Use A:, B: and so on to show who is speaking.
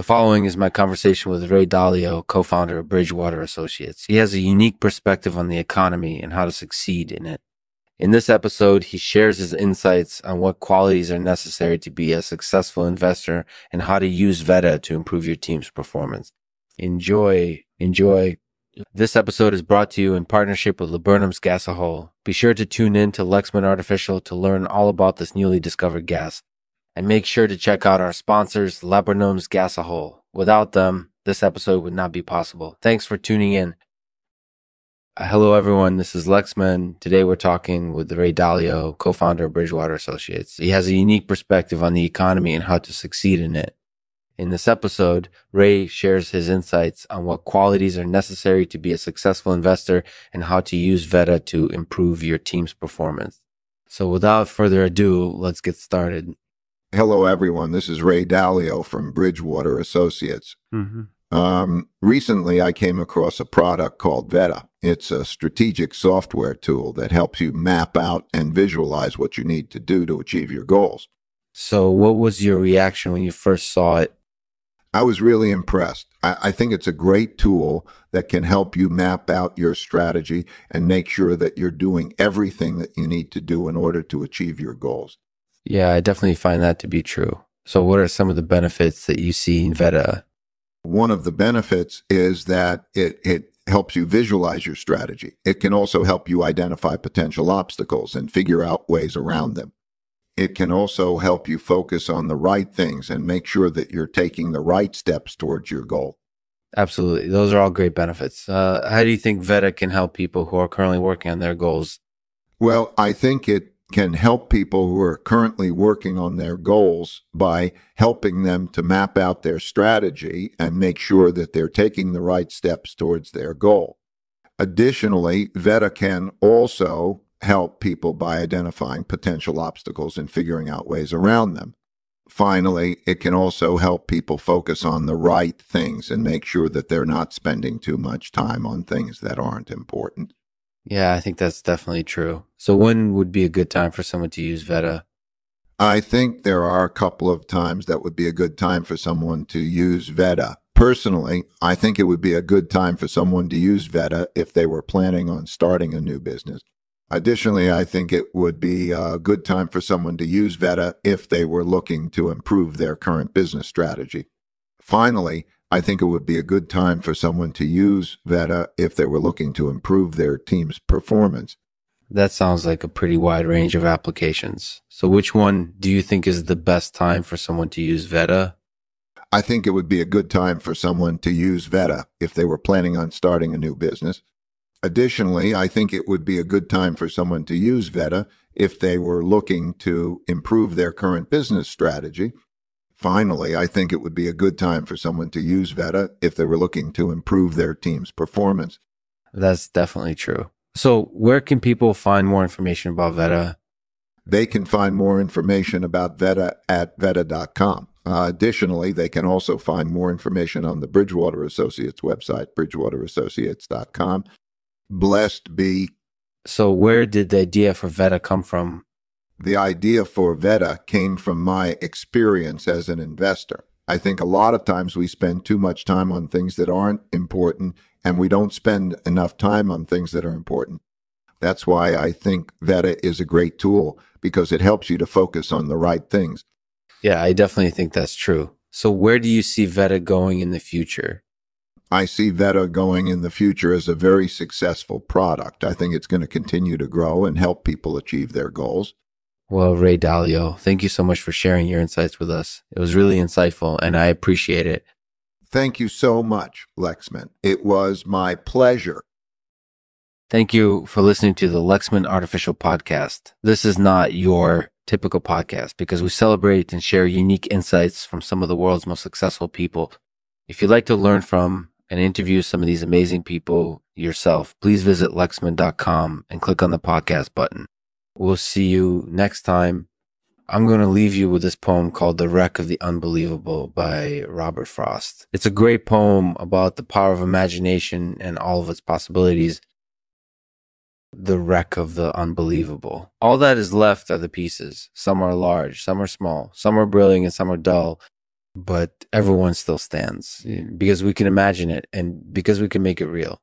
A: The following is my conversation with Ray Dalio, co-founder of Bridgewater Associates. He has a unique perspective on the economy and how to succeed in it. In this episode, he shares his insights on what qualities are necessary to be a successful investor and how to use Vedda to improve your team's performance. Enjoy, enjoy. This episode is brought to you in partnership with Laburnum's Gasohol. Be sure to tune in to Lexman Artificial to learn all about this newly discovered gas. And make sure to check out our sponsors, Laburnum's Gasohol. Without them, this episode would not be possible. Thanks for tuning in. Uh, hello, everyone. This is Lexman. Today we're talking with Ray Dalio, co-founder of Bridgewater Associates. He has a unique perspective on the economy and how to succeed in it. In this episode, Ray shares his insights on what qualities are necessary to be a successful investor and how to use Vedda to improve your team's performance. So without further ado, let's get started.
B: Hello, everyone. This is Ray Dalio from Bridgewater Associates. Um, recently, I came across a product called Vedda. It's a strategic software tool that helps you map out and visualize what you need to do to achieve your goals.
A: So what was your reaction when you first saw it?
B: I was really impressed. I, I think it's a great tool that can help you map out your strategy and make sure that you're doing everything that you need to do in order to achieve your goals.
A: Yeah, I definitely find that to be true. So what are some of the benefits that you see in Vedda?
B: One of the benefits is that it, it helps you visualize your strategy. It can also help you identify potential obstacles and figure out ways around them. It can also help you focus on the right things and make sure that you're taking the right steps towards your goal.
A: Absolutely. Those are all great benefits. Uh, how do you think Vedda can help people who are currently working on their goals?
B: Well, I think it can help people who are currently working on their goals by helping them to map out their strategy and make sure that they're taking the right steps towards their goal. Additionally, Vedda can also help people by identifying potential obstacles and figuring out ways around them. Finally, it can also help people focus on the right things and make sure that they're not spending too much time on things that aren't important.
A: Yeah, I think that's definitely true. So when would be a good time for someone to use Vedda?
B: I think there are a couple of times that would be a good time for someone to use Vedda. Personally, I think it would be a good time for someone to use Vedda if they were planning on starting a new business. Additionally, I think it would be a good time for someone to use Vedda if they were looking to improve their current business strategy. Finally, I think it would be a good time for someone to use Vedda if they were looking to improve their team's performance.
A: That sounds like a pretty wide range of applications. So which one do you think is the best time for someone to use Vedda?
B: I think it would be a good time for someone to use Vedda if they were planning on starting a new business. Additionally, I think it would be a good time for someone to use Vedda if they were looking to improve their current business strategy. Finally, I think it would be a good time for someone to use Vedda if they were looking to improve their team's performance.
A: That's definitely true. So where can people find more information about Vedda?
B: They can find more information about Vedda at Vedda.com. Uh, additionally, they can also find more information on the Bridgewater Associates website, bridgewaterassociates.com. Blessed be
A: So where did the idea for Vedda come from?
B: The idea for Vedda came from my experience as an investor. I think a lot of times we spend too much time on things that aren't important and we don't spend enough time on things that are important. That's why I think Vedda is a great tool because it helps you to focus on the right things.
A: Yeah, I definitely think that's true. So where do you see Vedda going in the future?
B: I see Vedda going in the future as a very successful product. I think it's going to continue to grow and help people achieve their goals.
A: Well, Ray Dalio, thank you so much for sharing your insights with us. It was really insightful and I appreciate it.
B: Thank you so much, Lexman. It was my pleasure.
A: Thank you for listening to the Lexman Artificial Podcast. This is not your typical podcast because we celebrate and share unique insights from some of the world's most successful people. If you'd like to learn from and interview some of these amazing people yourself, please visit lexman.com and click on the podcast button. We'll see you next time. I'm going to leave you with this poem called The Wreck of the Unbelievable by Robert Frost. It's a great poem about the power of imagination and all of its possibilities. The wreck of the unbelievable. All that is left are the pieces. Some are large, some are small, some are brilliant, and some are dull. but everyone still stands because we can imagine it and because we can make it real.